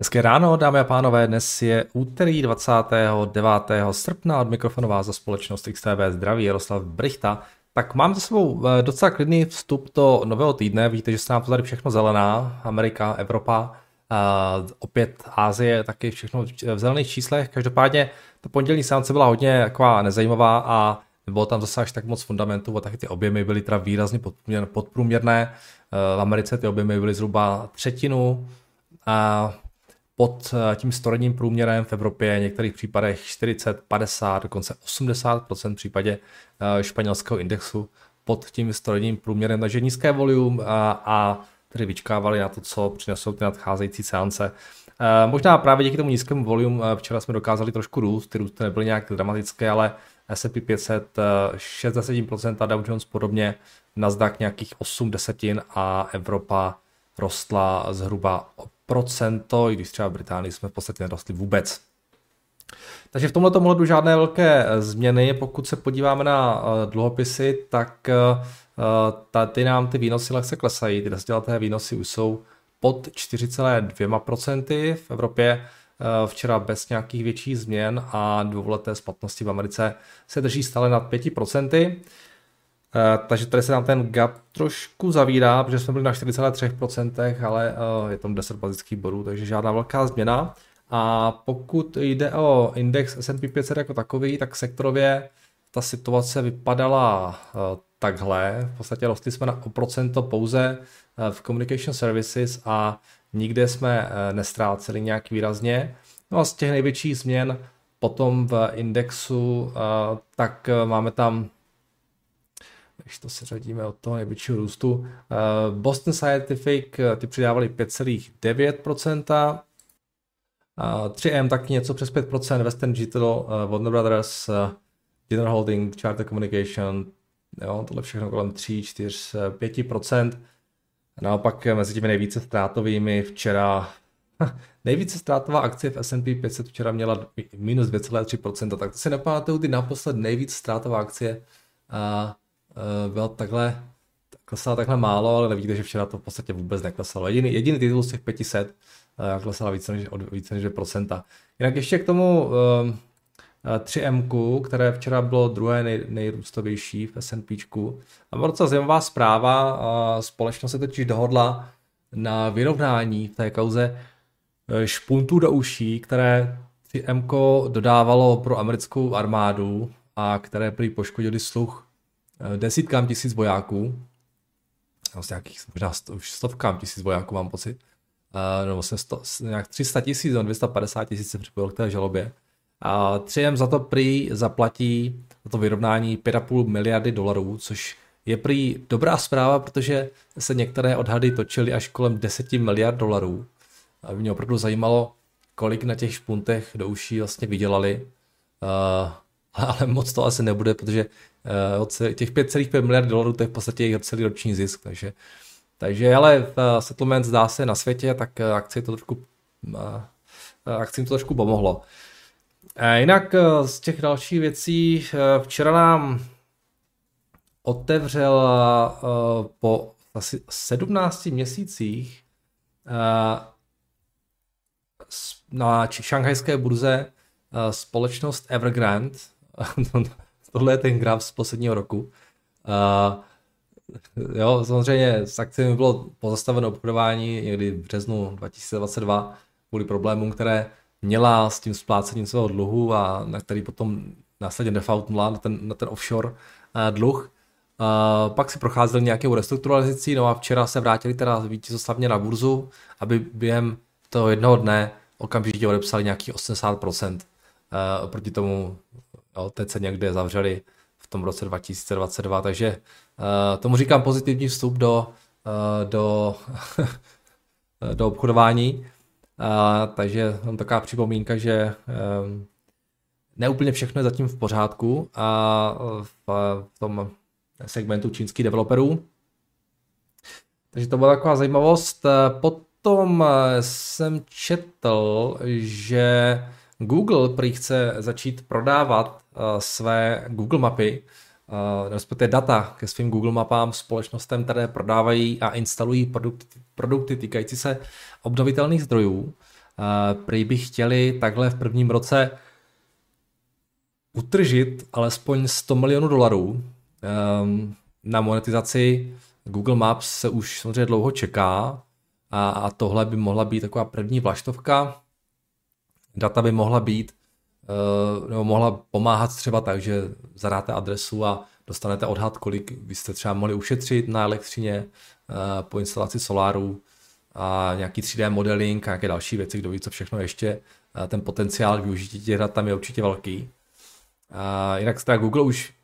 Hezké ráno, dámy a pánové, dnes je úterý 29. srpna od mikrofonu vás za společnost XTV Zdraví Jaroslav Brichta. Tak mám za sebou eh, docela klidný vstup do nového týdne, vidíte, že se nám to tady všechno zelená, Amerika, Evropa, uh, opět Ázie, taky všechno v zelených číslech. Každopádně to pondělní seance byla hodně taková nezajímavá a nebylo tam zase až tak moc fundamentů a taky ty objemy byly teda výrazně podprůměrné. Eh, v Americe ty objemy byly zhruba třetinu a pod eh, tím storodním průměrem v Evropě, v některých případech 40, 50, dokonce 80% v případě eh, španělského indexu pod tím storodním průměrem, takže nízké volume a, a tedy vyčkávali na to, co přinesou ty nadcházející seance. Eh, možná právě díky tomu nízkému volume včera jsme dokázali trošku růst, ty růsty nebyly nějak dramatické, ale S&P 500 60% a Dow Jones podobně, Nasdaq nějakých 8 desetin a Evropa rostla zhruba procento, i když třeba v Británii jsme v podstatě nerostli vůbec. Takže v tomto ohledu žádné velké eh, změny. Pokud se podíváme na eh, dluhopisy, tak eh, ty nám ty výnosy lehce klesají. Ty desetileté výnosy už jsou pod 4,2% v Evropě včera bez nějakých větších změn a dvouleté splatnosti v Americe se drží stále nad 5%. Uh, takže tady se nám ten gap trošku zavírá, protože jsme byli na 4,3%, ale uh, je tam 10 bazických bodů, takže žádná velká změna. A pokud jde o index S&P 500 jako takový, tak sektorově ta situace vypadala uh, takhle. V podstatě rostli jsme na o procento pouze v Communication Services a nikde jsme nestráceli nějak výrazně. No a z těch největších změn potom v indexu, tak máme tam když to se řadíme od toho největšího růstu. Eh, Boston Scientific, eh, ty přidávali 5,9%, 3M taky něco přes 5%, Western Digital, eh, Warner Brothers, General Holding, Charter Communication, jo, tohle všechno kolem 3, 4, 5%. Naopak mezi těmi nejvíce ztrátovými včera Nejvíce ztrátová akcie v S&P 500 včera měla minus 2,3%, tak to si nepamatuju ty naposled nejvíc ztrátová akcie. Uh, byla takhle, klesala takhle málo, ale nevidíte, že včera to v podstatě vůbec neklesalo. Jediný, jediný titul z těch 500 uh, klesala více než, od více než 2%. Jinak ještě k tomu uh, 3M, které včera bylo druhé nej, nejrůstovější v S&P. A byla docela zajímavá zpráva. A společnost se totiž dohodla na vyrovnání v té kauze špuntů do uší, které 3M dodávalo pro americkou armádu a které prý poškodili sluch Eh, desítkám tisíc vojáků, vlastně nějakých možná už stovkám tisíc vojáků mám pocit, uh, no vlastně sto, nějak 300 tisíc, no 250 tisíc se připojil k té žalobě. A 3M za to prý zaplatí za to vyrovnání 5,5 miliardy dolarů, což je prý dobrá zpráva, protože se některé odhady točily až kolem 10 miliard dolarů. A mě opravdu zajímalo, kolik na těch špuntech do uší vlastně vydělali. Uh, ale moc to asi nebude, protože těch 5,5 miliard dolarů to je v podstatě jejich celý roční zisk, takže, takže ale uh, settlement zdá se na světě, tak uh, akci to trošku akcím to trošku pomohlo. Jinak z těch dalších věcí včera nám otevřel po asi 17 měsících na šanghajské burze společnost Evergrande, Tohle je ten graf z posledního roku. Uh, jo, samozřejmě s akcemi bylo pozastaveno obchodování někdy v březnu 2022 kvůli problémům, které měla s tím splácením svého dluhu a na který potom následně defaultnula na ten, na ten offshore uh, dluh. Uh, pak si procházeli nějakou restrukturalizací, no a včera se vrátili teda vítězoslavně na burzu, aby během toho jednoho dne okamžitě odepsali nějakých 80% uh, proti tomu jo, teď se někde zavřeli v tom roce 2022, takže uh, tomu říkám pozitivní vstup do, uh, do, do obchodování. Uh, takže mám taková připomínka, že um, neúplně všechno je zatím v pořádku a v, v tom segmentu čínských developerů. Takže to byla taková zajímavost. Potom jsem četl, že Google prý chce začít prodávat uh, své Google mapy, uh, respektive data ke svým Google mapám společnostem, které prodávají a instalují produkty, produkty týkající se obnovitelných zdrojů. prý by chtěli takhle v prvním roce utržit alespoň 100 milionů dolarů um, na monetizaci Google Maps se už samozřejmě dlouho čeká a, a tohle by mohla být taková první vlaštovka. Data by mohla být, uh, nebo mohla pomáhat třeba tak, že zadáte adresu a dostanete odhad, kolik byste třeba mohli ušetřit na elektřině uh, po instalaci soláru a nějaký 3D modeling a nějaké další věci, kdo ví, co všechno ještě. Uh, ten potenciál využití těch dat tam je určitě velký. Uh, jinak teda Google už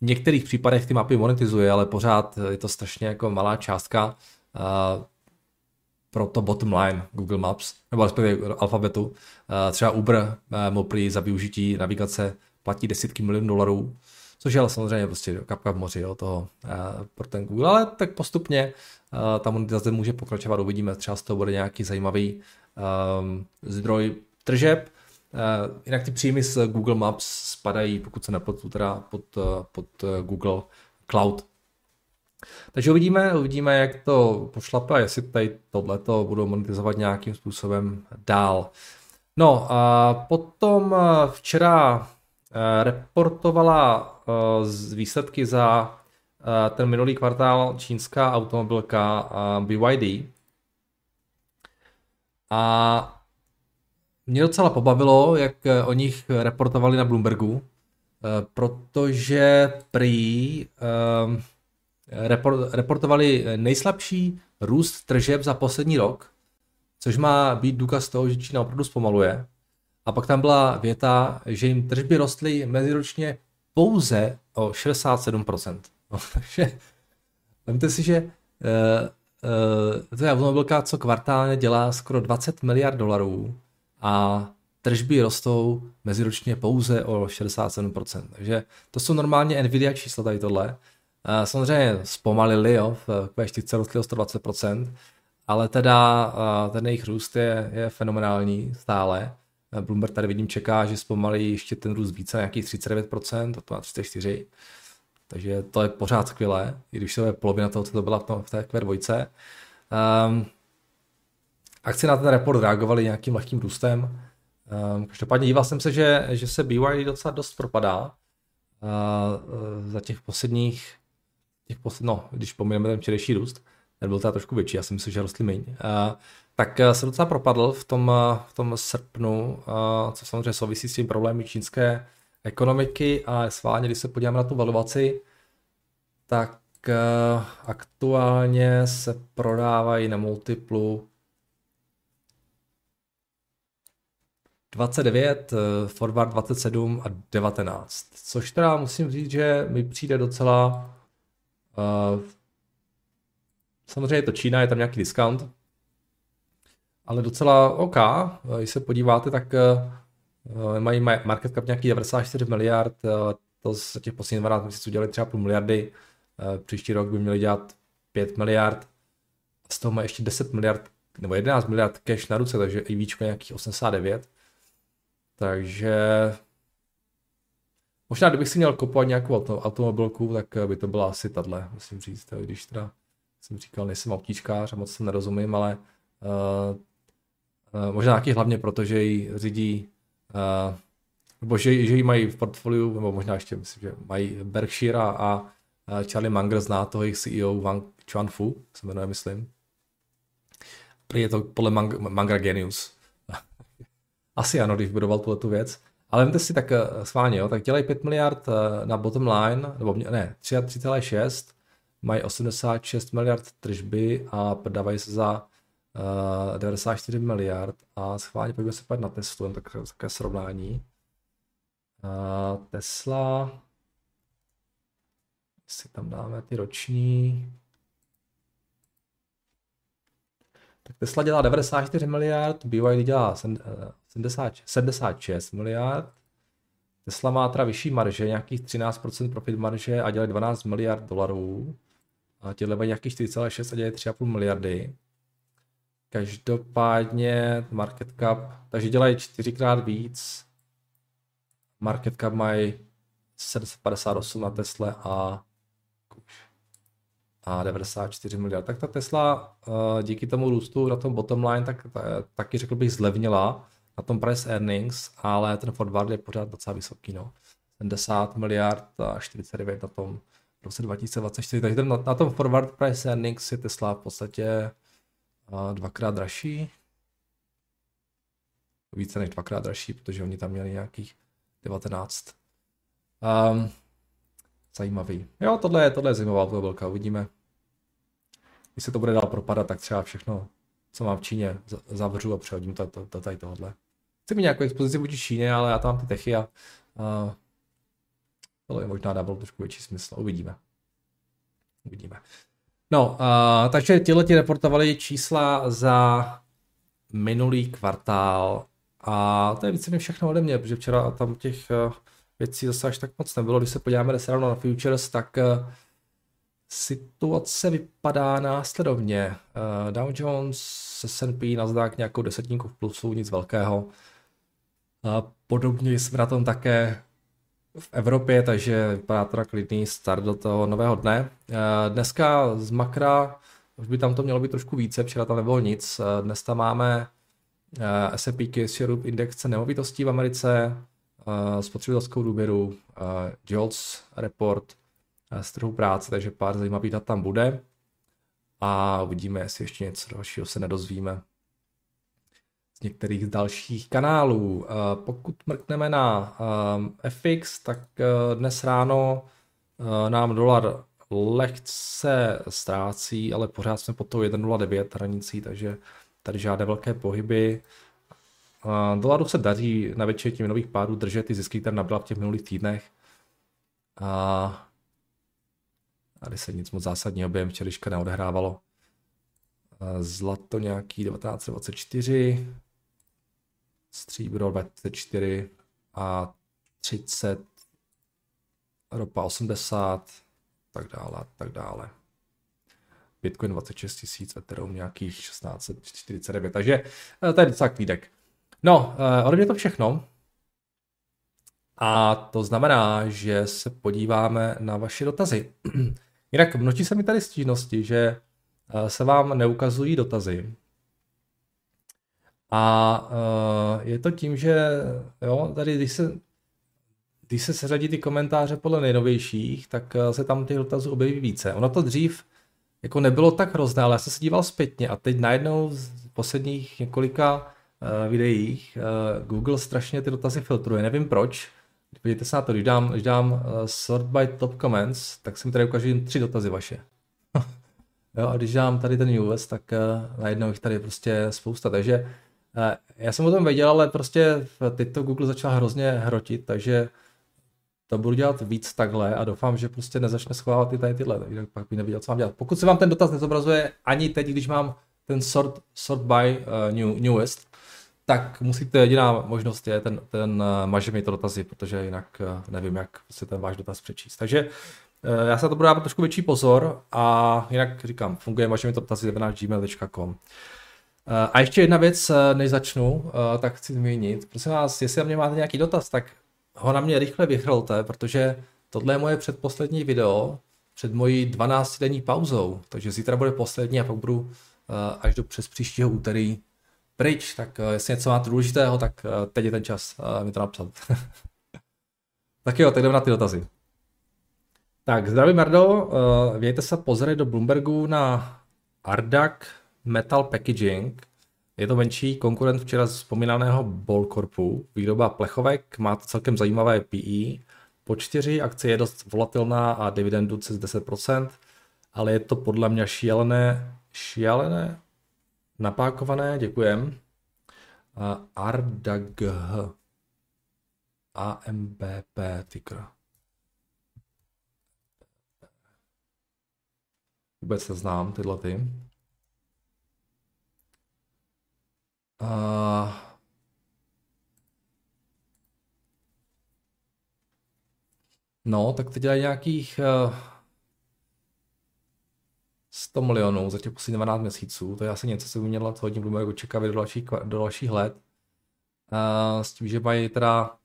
v některých případech ty mapy monetizuje, ale pořád je to strašně jako malá částka uh, pro to bottom line Google Maps, nebo respektive alfabetu. Uh, třeba Uber uh, mu prý za využití navigace platí desítky milionů dolarů, což je ale samozřejmě prostě kapka v moři jo, toho uh, pro ten Google, ale tak postupně ta monetizace může pokračovat, uvidíme, třeba z toho bude nějaký zajímavý um, zdroj tržeb, Uh, jinak ty příjmy z Google Maps spadají, pokud se nepletu, teda pod, pod Google Cloud. Takže uvidíme, uvidíme, jak to pošlape a jestli tady tohleto budou monetizovat nějakým způsobem dál. No a potom včera reportovala z výsledky za ten minulý kvartál čínská automobilka BYD. A mě docela pobavilo, jak eh, o nich reportovali na Bloombergu, eh, protože prý reportovali nejslabší růst tržeb za poslední rok, což má být důkaz toho, že Čína opravdu zpomaluje. A pak tam byla věta, že jim tržby rostly meziročně pouze o 67%. No, takže vemte si, že uh, uh, to je automobilka, co kvartálně dělá skoro 20 miliard dolarů a tržby rostou meziročně pouze o 67%. Takže to jsou normálně Nvidia čísla tady tohle. Samozřejmě zpomalili, jo, v Q4 rostly o 120%, ale teda ten jejich růst je, je fenomenální stále. Bloomberg tady vidím čeká, že zpomalí ještě ten růst více, nějakých 39%, to má 34%. Takže to je pořád skvělé, i když to je polovina toho, co to byla v, té Q2. Um, akci na ten report reagovali nějakým lehkým růstem. Um, každopádně díval jsem se, že, že se BYD docela dost propadá uh, za těch posledních, těch posled, no, když pomineme ten včerejší růst, ten byl teda trošku větší, já si myslím, že rostly méně, uh, tak se docela propadl v tom, v tom srpnu, co samozřejmě souvisí s tím problémy čínské ekonomiky a sválně, když se podíváme na tu valuaci, tak aktuálně se prodávají na multiplu 29, eh, forward 27 a 19. Což teda musím říct, že mi přijde docela... Uh, samozřejmě je to Čína, je tam nějaký discount, ale docela OK. Eh, když se podíváte, tak uh, mají market cap nějaký 94 miliard, to z těch posledních 12 měsíců dělali třeba půl miliardy, příští rok by měli dělat 5 miliard, z toho mají ještě 10 miliard nebo 11 miliard cash na ruce, takže i víčko nějakých 89. Takže možná kdybych si měl kupovat nějakou auto, automobilku, tak by to byla asi tahle, musím říct, když teda jsem říkal, nejsem autíčkář a moc se nerozumím, ale uh, uh, možná nějaký hlavně proto, že ji řídí uh, nebo že, že ji mají v portfoliu, nebo možná ještě myslím, že mají Berkshire a, a Charlie Munger zná toho jejich CEO Wang Chuanfu, se jmenuje, myslím. Prý je to podle Mang- Genius. Asi ano, když budoval tuhle tu věc. Ale vemte si tak uh, schválně, jo, tak dělají 5 miliard uh, na bottom line, nebo ne, 3,6, mají 86 miliard tržby a prodávají se za uh, 94 miliard a schválně pojďme se podívat na Teslu, jen tak, také srovnání. Uh, Tesla, si tam dáme ty roční, tak Tesla dělá 94 miliard, BYD dělá 70, 76 miliard. Tesla má teda vyšší marže, nějakých 13% profit marže a dělají 12 miliard dolarů. A těhle mají nějakých 4,6 a dělají 3,5 miliardy. Každopádně market cap, takže dělají čtyřikrát víc. Market cap mají 758 na Tesle a a 94 miliard. Tak ta Tesla díky tomu růstu na tom bottom line tak, tak taky řekl bych zlevnila na tom price earnings, ale ten forward je pořád docela vysoký. No. 70 miliard a 49 na tom v roce 2024. Takže na, na tom forward price earnings je Tesla v podstatě dvakrát dražší. Více než dvakrát dražší, protože oni tam měli nějakých 19. Um, zajímavý. Jo, tohle je, tohle je zajímavá velká, uvidíme. Když se to bude dál propadat, tak třeba všechno, co mám v Číně, zavřu a přehodím to, to, to tady tohle. Chci mít nějakou expozici vůči Číně, ale já tam mám ty techy a, a tohle je možná dávalo trošku větší smysl. Uvidíme. Uvidíme. No, uh, takže tihle ti reportovali čísla za minulý kvartál a to je víceméně všechno ode mě, protože včera tam těch uh, věcí zase až tak moc nebylo. Když se podíváme dnes ráno na futures, tak uh, situace vypadá následovně. Uh, Dow Jones, S&P, Nasdaq nějakou desetinku v plusu, nic velkého. A podobně jsme na tom také v Evropě, takže vypadá to klidný start do toho nového dne. Eh, dneska z makra už by tam to mělo být trošku více, včera tam nebylo nic. Eh, dnes tam máme eh, S&P Case Europe nemovitostí v Americe, spotřebitelskou důvěru, Jolts report z trhu práce, takže pár zajímavých dat tam bude. A uvidíme, jestli ještě něco dalšího se nedozvíme některých dalších kanálů. Eh, pokud mrkneme na eh, FX, tak eh, dnes ráno nám dolar lehce ztrácí, ale pořád jsme pod tou 1.09 hranicí, takže tady žádné velké pohyby. Dolaru se daří na většině těch nových pádů držet ty zisky, které nabila v těch minulých týdnech. A tady se nic moc zásadního během včerejška neodehrávalo. Zlato nějaký 1924, stříbro 24 a 30, ropa 80, tak dále, tak dále. Bitcoin 26 tisíc, Ethereum nějakých 1649, takže eh, to je docela klídek. No, eh, ode mě to všechno. A to znamená, že se podíváme na vaše dotazy. Jinak množí se mi tady stížnosti, že eh, se vám neukazují dotazy. A uh, je to tím, že jo, tady když se, když se seřadí ty komentáře podle nejnovějších, tak uh, se tam těch dotazů objeví více. Ono to dřív jako nebylo tak hrozné, ale já jsem se díval zpětně a teď najednou z posledních několika uh, videích Google strašně ty dotazy filtruje. Nevím proč. Podívejte se na to, když dám, když dám sort by top comments, tak se mi tady ukážu tři dotazy vaše. jo, a když dám tady ten US, tak najednou jich tady prostě spousta. Takže Eh, Eh, já jsem o tom věděl, ale prostě teď to Google začal hrozně hrotit, takže to budu dělat víc takhle a doufám, že prostě nezačne schovávat i tady tyhle, takže pak bych nevěděl, co mám dělat. Pokud se vám ten dotaz nezobrazuje ani teď, když mám ten sort, sort by uh, new, newest, tak musíte, jediná možnost je ten, ten uh, maže mi to dotazy, protože jinak uh, nevím, jak si ten váš dotaz přečíst. Takže uh, já se na to budu dávat trošku větší pozor a jinak říkám, funguje maže mi to dotazy 19gmail.com a ještě jedna věc, eh, než začnu, eh, tak chci zmínit. Prosím vás, jestli na mě máte nějaký dotaz, tak ho na mě rychle vychrolte, protože tohle je moje předposlední video před mojí 12-denní pauzou, takže zítra bude poslední a pak budu až do přes příštího úterý pryč, tak jestli něco máte důležitého, tak teď je ten čas mi to napsat. tak jo, tak jdeme na ty dotazy. Tak, zdravím Mardo, vějte se pozorně do Bloombergu na Ardak Metal Packaging. Je to menší konkurent včera vzpomínaného Bolcorpu. Výroba plechovek, má to celkem zajímavé PE. Po čtyři akce je dost volatilná a dividendu přes 10%, ale je to podle mě šílené, šílené, napákované, děkujem. Ardag AMBP ticker. Vůbec se znám tyhle ty. Uh, no, tak teď dělají nějakých uh, 100 milionů za těch posledních 12 měsíců. To je asi něco, co by mělo hodně Bloomberg očekávat do dalších, do dalších let. Uh, s tím, že mají teda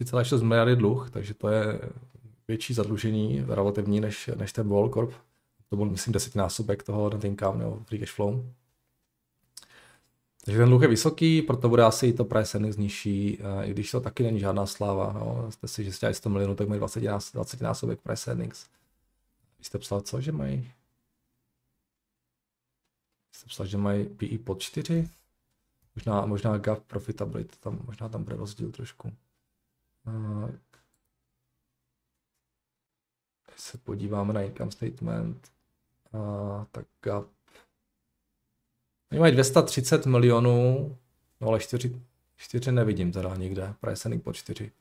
3,6 miliardy dluh, takže to je větší zadlužení relativní než, než ten Volcorp. To byl, myslím, desetinásobek toho net income nebo free cash flow. Takže ten dluh je vysoký, proto bude asi to price earnings nižší, i když to taky není žádná sláva. No. Jste si, že jste 100 milionů, tak mají 20, 20 násobek price earnings. Vy jste psal co, že mají? Jste psal, že mají PE pod 4? Možná, možná gap profitability, tam, možná tam bude rozdíl trošku. Když se podíváme na income statement, tak gap Oni mají 230 milionů, no ale 4, 4 nevidím teda nikde, price po 4.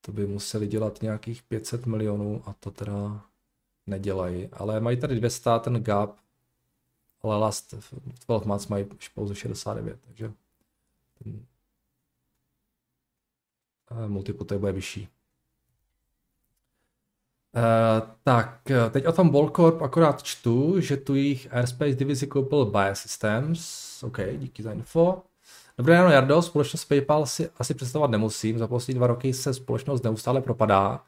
To by museli dělat nějakých 500 milionů a to teda nedělají. Ale mají tady 200 ten gap, ale last 12 months mají pouze 69, takže ten eh, multiple bude vyšší. Uh, tak, eh, teď o tom Volcorp akorát čtu, že tu jejich Airspace divizi koupil Biosystems. OK, díky za info. Dobré ráno, Jardo. Společnost PayPal si asi představovat nemusím. Za poslední dva roky se společnost neustále propadá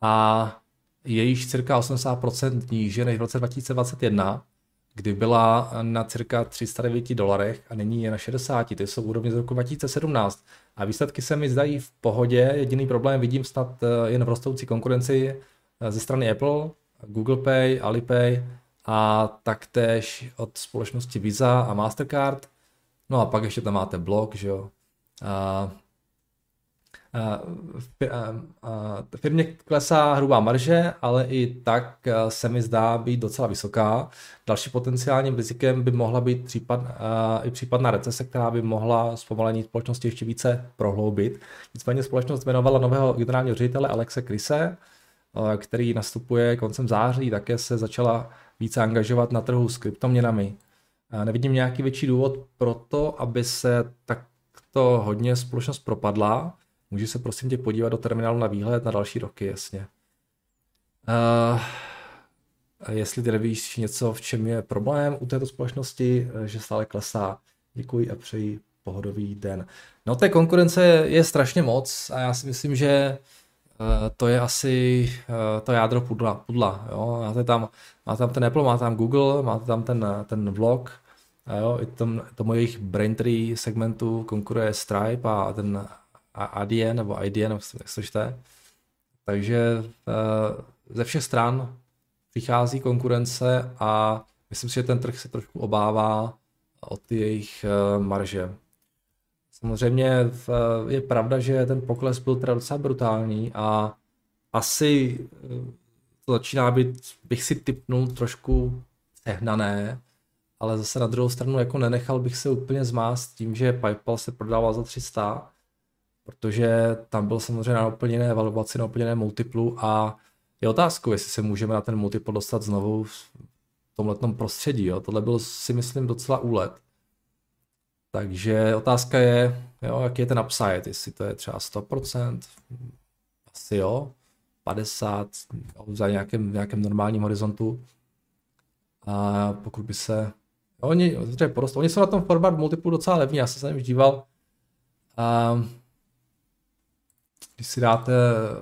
a je již cirka 80% níže než v roce 2021, kdy byla na cirka 309 dolarech a nyní je na 60. To jsou úrovně z roku 2017. A výsledky se mi zdají v pohodě. Jediný problém vidím snad eh, jen v rostoucí konkurenci ze strany Apple, Google Pay, Alipay a taktéž od společnosti Visa a Mastercard. No a pak ještě tam máte blog, že jo. A, a, a, firmě klesá hrubá marže, ale i tak se mi zdá být docela vysoká. Další potenciálním rizikem by mohla být případ, a, i případná recese, která by mohla zpomalení společnosti ještě více prohloubit. Nicméně společnost jmenovala nového generálního ředitele Alexe Krise, Eh, který nastupuje koncem září, také se začala více angažovat na trhu s kryptoměnami. Nevidím nějaký větší důvod pro to, aby se takto hodně společnost propadla. Může se prosím tě podívat do terminálu na výhled na další roky, jasně. Uh, jestli ty nevíš něco, v čem je problém u této společnosti, eh, že stále klesá, děkuji a přeji pohodový den. No té konkurence je strašně moc a já si myslím, že Eh, to je asi uh, to jádro pudla. pudla jo. Máte, tam, máte tam ten Apple, máte tam Google, máte tam ten, ten vlog, jo, i tom, tomu jejich Braintree segmentu konkuruje Stripe a ten ADN nebo IDN, jak se čte. Takže ze všech stran přichází konkurence a myslím si, že ten trh se trošku obává o ty jejich marže. Samozřejmě je pravda, že ten pokles byl teda docela brutální a asi eh, to začíná být, bych si typnul trošku sehnané, ale zase na druhou stranu jako nenechal bych se úplně zmást tím, že PayPal se prodával za 300, protože tam byl samozřejmě na úplně jiné evaluaci, na úplně jiné multiplu a je otázkou, jestli se můžeme na ten multiple dostat znovu v tomhle prostředí. Jo. Tohle byl si myslím docela úlet. Takže otázka je, jo, jaký je ten upside, jestli to je třeba 100%, asi jo, 50 za nějakém, nějakém normálním horizontu. A pokud by se, oni, porost, oni jsou na tom forward multiplu docela levní, já jsem se na díval. A když si dáte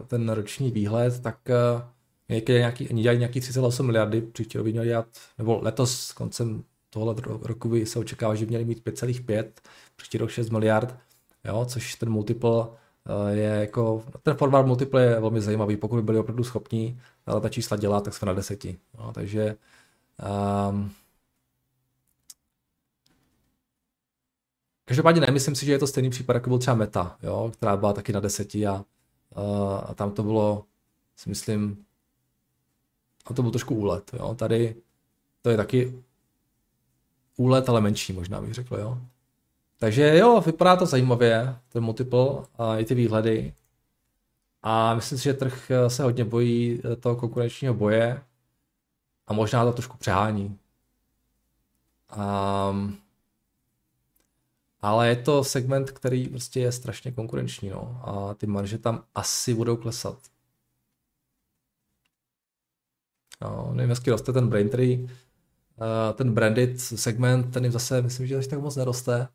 ten roční výhled, tak někdy nějaký, oni dělají nějaký 3,8 miliardy, příští rok měli dělat, nebo letos koncem tohle roku by se očekává, že měli mít 5,5, příští rok 6 miliard, jo, což ten multiple eh, je jako, ten forward multiple je velmi zajímavý, pokud by byli opravdu schopní ale ta čísla dělat, tak jsme na deseti. Jo, takže um, Každopádně nemyslím si, že je to stejný případ, jako byl třeba Meta, jo, která byla taky na deseti a, uh, a tam to bylo, si myslím, a to byl trošku úlet. Jo. Tady to je taky úlet, ale menší možná bych řekl, jo. Takže jo, vypadá to zajímavě, ten multiple a i ty výhledy. A myslím si, že trh eh, se hodně bojí eh, toho konkurenčního boje a možná to trošku přehání. Um, ale je to segment, který prostě je strašně konkurenční, no. A ty marže tam asi budou klesat. No, nevím, jestli roste ten Braintree, ten branded segment, ten jim zase, myslím, že tak moc neroste.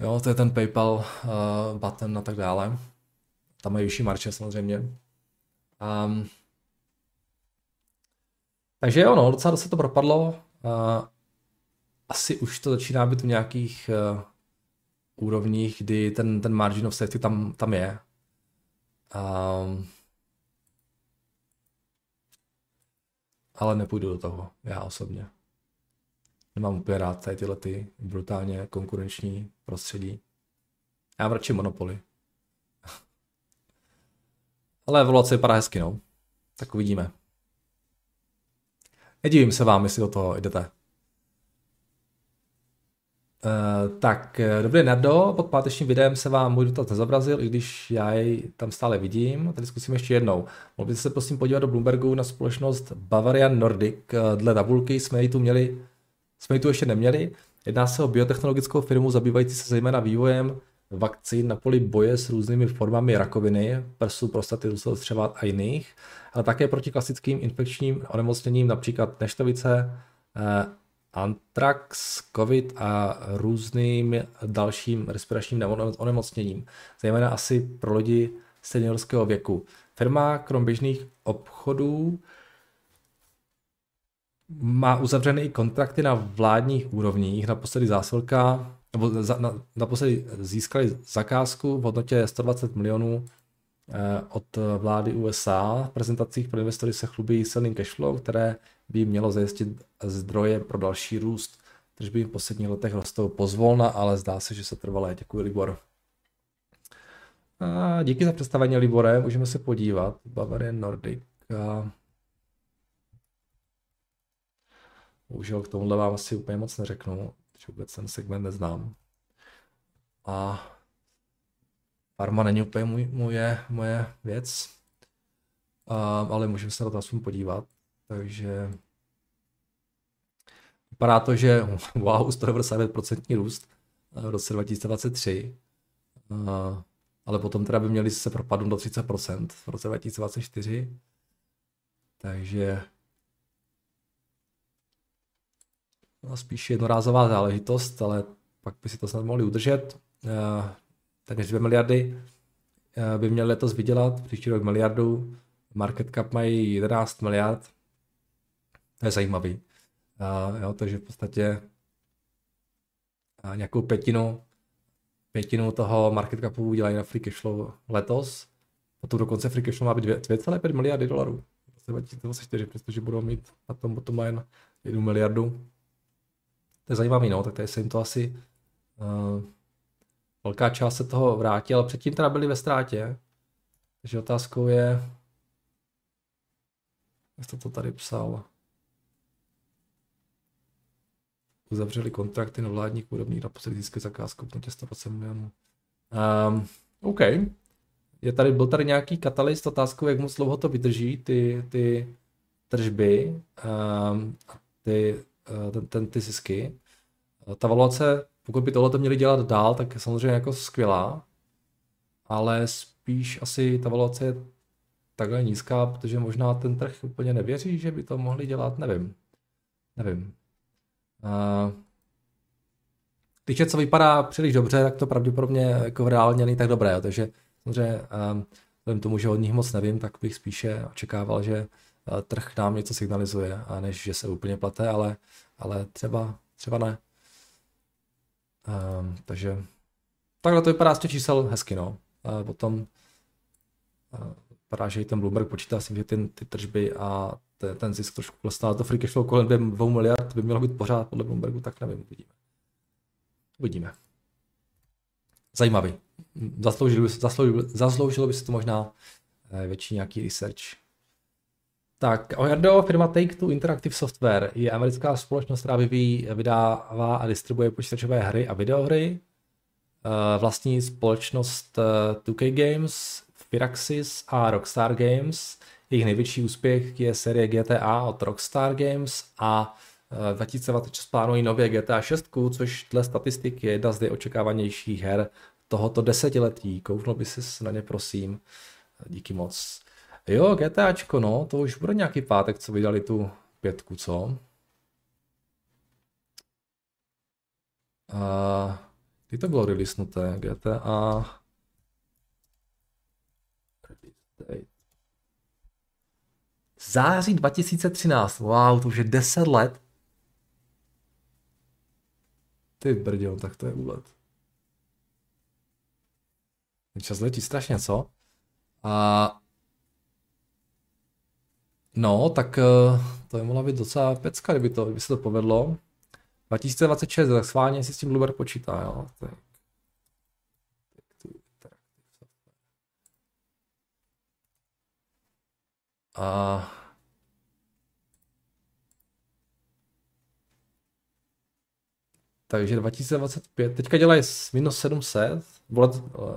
Jo, to je ten PayPal uh, button a tak dále. Tam mají vyšší marče samozřejmě. Um, takže jo, no, docela se to propadlo. Uh, asi už to začíná být v nějakých uh, úrovních, kdy ten, ten margin of safety tam, tam je. Um, ale nepůjdu do toho, já osobně. Nemám úplně rád tady tyhle ty brutálně konkurenční prostředí. Já radši monopoly. Ale evoluce vypadá hezky, no. Tak uvidíme. Nedivím se vám, jestli do toho jdete. Uh, tak, eh, dobrý Nardo, pod pátečním videem se vám můj dotaz nezobrazil, i když já jej tam stále vidím. Tady zkusím ještě jednou. Mohl byste se prosím podívat do Bloombergu na společnost Bavarian Nordic. Eh, dle tabulky jsme ji tu měli, jsme ji tu ještě neměli. Jedná se o biotechnologickou firmu zabývající se zejména vývojem vakcín na poli boje s různými formami rakoviny, prsu, prostaty, třeba a jiných, ale také proti klasickým infekčním onemocněním, například neštovice, antrax, covid a různým dalším respiračním onemocněním, zejména asi pro lidi seniorského věku. Firma krom běžných obchodů má uzavřené i kontrakty na vládních úrovních. Naposledy zásilka, nebo za, na, naposledy získali zakázku v hodnotě 120 milionů eh, od vlády USA. V prezentacích pro investory se chlubí silným cashflow, které by mělo zajistit zdroje pro další růst. Tržby v posledních letech rostou pozvolna, ale zdá se, že se trvalé. Děkuji, Libor. A díky za představení, Libore. Můžeme se podívat. Bavarian Nordic. A... Bohužel k tomuhle vám asi úplně moc neřeknu, že vůbec ten segment neznám. A farma není úplně můj, moje, moje věc, a, ale můžeme se na to aspoň podívat. Takže vypadá to, že wow, 199% růst v roce 2023, ale potom teda by měli se propadnout do 30% v roce 2024. Takže no, spíš jednorázová záležitost, ale pak by si to snad mohli udržet. Takže 2 miliardy by měli letos vydělat, příští rok miliardu, market cap mají 11 miliard, to je zajímavý. A, jo, takže v podstatě nějakou pětinu, pětinu toho market capu udělají na free cashflow letos. Potom dokonce free cashflow má být 2,5 miliardy dolarů. 2024, přestože budou mít na tom bottom line 1 miliardu. To je zajímavý, no, tak tady se jim to asi uh, velká část se toho vrátí, ale předtím teda byli ve ztrátě. Takže otázkou je, jak to tady psal, uzavřeli kontrakty na vládních úrovních na poslední získali zakázku v 120 milionů. Um, OK. Je tady, byl tady nějaký katalyst, otázkou, jak moc dlouho to vydrží, ty, ty tržby, um, ty, uh, ten, ten, ty zisky. Ta valuace, pokud by tohle měli dělat dál, tak je samozřejmě jako skvělá, ale spíš asi ta valuace je takhle nízká, protože možná ten trh úplně nevěří, že by to mohli dělat, nevím. Nevím. Uh, když něco vypadá příliš dobře, tak to pravděpodobně jako reálně není tak dobré, takže samozřejmě um, vzhledem tomu, že od nich moc nevím, tak bych spíše očekával, že uh, trh nám něco signalizuje, a než že se úplně plete, ale, ale třeba, třeba ne. Um, takže takhle to vypadá z těch čísel hezky, no. Uh, potom uh, vypadá, že i ten Bloomberg počítá si, že ty, ty tržby a ten, ten zisk trošku klesá. To free cash flow kolem 2 miliard by mělo být pořád podle Bloombergu, tak nevím, uvidíme. Uvidíme. Zajímavý. Zasloužilo by, zasloužilo, zasloužilo by se to možná eh, větší nějaký research. Tak, Ojardo, firma Take-Two Interactive Software je americká společnost, která vyvíjí, vydává a distribuje počítačové hry a videohry. Eh, vlastní společnost 2K eh, Games, Firaxis a Rockstar Games. Jejich největší úspěch je série GTA od Rockstar Games a 2026 plánují nově GTA 6, což dle statistik je jedna z nejočekávanějších her tohoto desetiletí. Kouknul by si na ně, prosím. Díky moc. Jo, GTAčko, no, to už bude nějaký pátek, co vydali tu pětku, co? Uh, kdy to bylo releasnuté? GTA... Září 2013, wow, to už je 10 let. Ty brděl, tak to je úlet. Čas letí strašně, co? A No, tak eh, to je mohla být docela pecka, kdyby, to, kdyby se to povedlo. 2026, tak schválně si s tím Bloomberg počítá, jo. Tak. A takže 2025, teďka dělají minus 700, v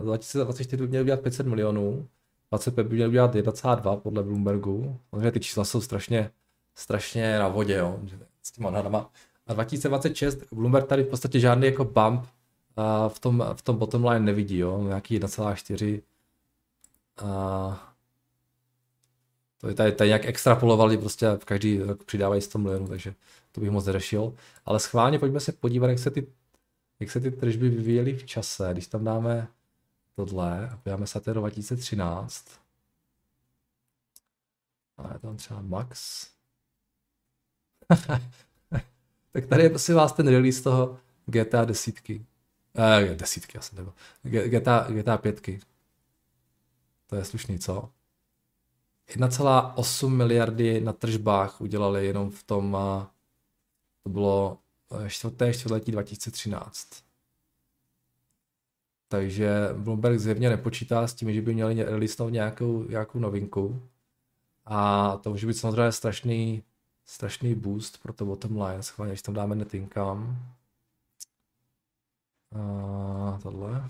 2024 by měli dělat 500 milionů, 25 by měl udělat 1,2 podle Bloombergu. Samozřejmě ty čísla jsou strašně, strašně na vodě, jo, s těma odhadama. A 2026 Bloomberg tady v podstatě žádný jako bump a v tom, v tom bottom line nevidí, jo, nějaký 1,4. A to je tady, tady nějak extrapolovali, prostě každý rok přidávají 100 milionů, takže to bych moc neřešil. Ale schválně pojďme se podívat, jak se ty, jak se ty tržby vyvíjely v čase. Když tam dáme tohle a podíváme se do 2013. A je tam třeba max. tak tady je prosím vás ten release toho GTA desítky. Eh, desítky, asi nebo. GTA, GTA pětky. To je slušný, co? 1,8 miliardy na tržbách udělali jenom v tom, to bylo eh, čtvrté čtvrtletí 2013. Takže Bloomberg zjevně nepočítá s tím, že by měli releasenout nějakou, nějakou novinku. A to může být samozřejmě strašný, strašný boost pro to bottom line. Schválně, když tam dáme net income. A tohle.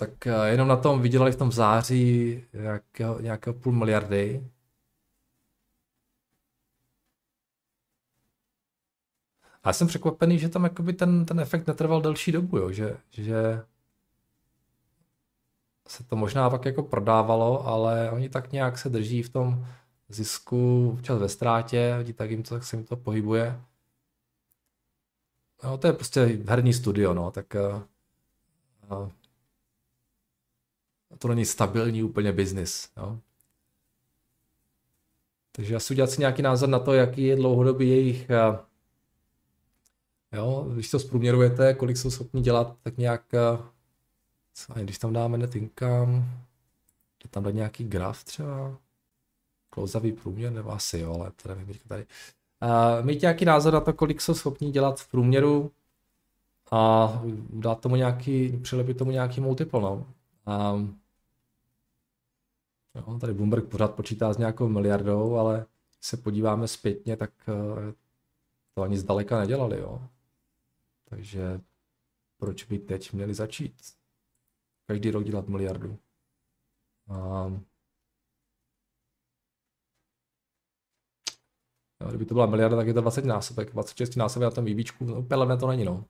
Tak eh, jenom na tom vydělali v tom září nějakého, nějakého půl miliardy. A jsem překvapený, že tam jakoby ten, ten efekt netrval delší dobu, jo? Že, že se to možná pak jako prodávalo, ale oni tak nějak se drží v tom zisku, včas ve ztrátě, oni tak jim to, tak se jim to pohybuje. No, to je prostě herní studio, no, tak uh, to není stabilní úplně biznis. Takže asi udělat si nějaký názor na to, jaký je dlouhodobý jejich uh, Jo, když to zprůměrujete, kolik jsou schopni dělat, tak nějak, eh, co, když tam dáme net income, tam dát nějaký graf třeba, klouzavý průměr, nebo asi jo, ale to nevím tady. Uh, mít nějaký názor na to, kolik jsou schopni dělat v průměru a dát tomu nějaký, přilepit tomu nějaký multiple, no. Um, jo, tady Bloomberg pořád počítá s nějakou miliardou, ale když se podíváme zpětně, tak uh, to ani zdaleka nedělali, jo. Takže proč by teď měli začít? Každý rok dělat miliardu. A jo, kdyby to byla miliarda, tak je to 20 násobek. 26 násobek na tom vývíčku, no, levné to není, no.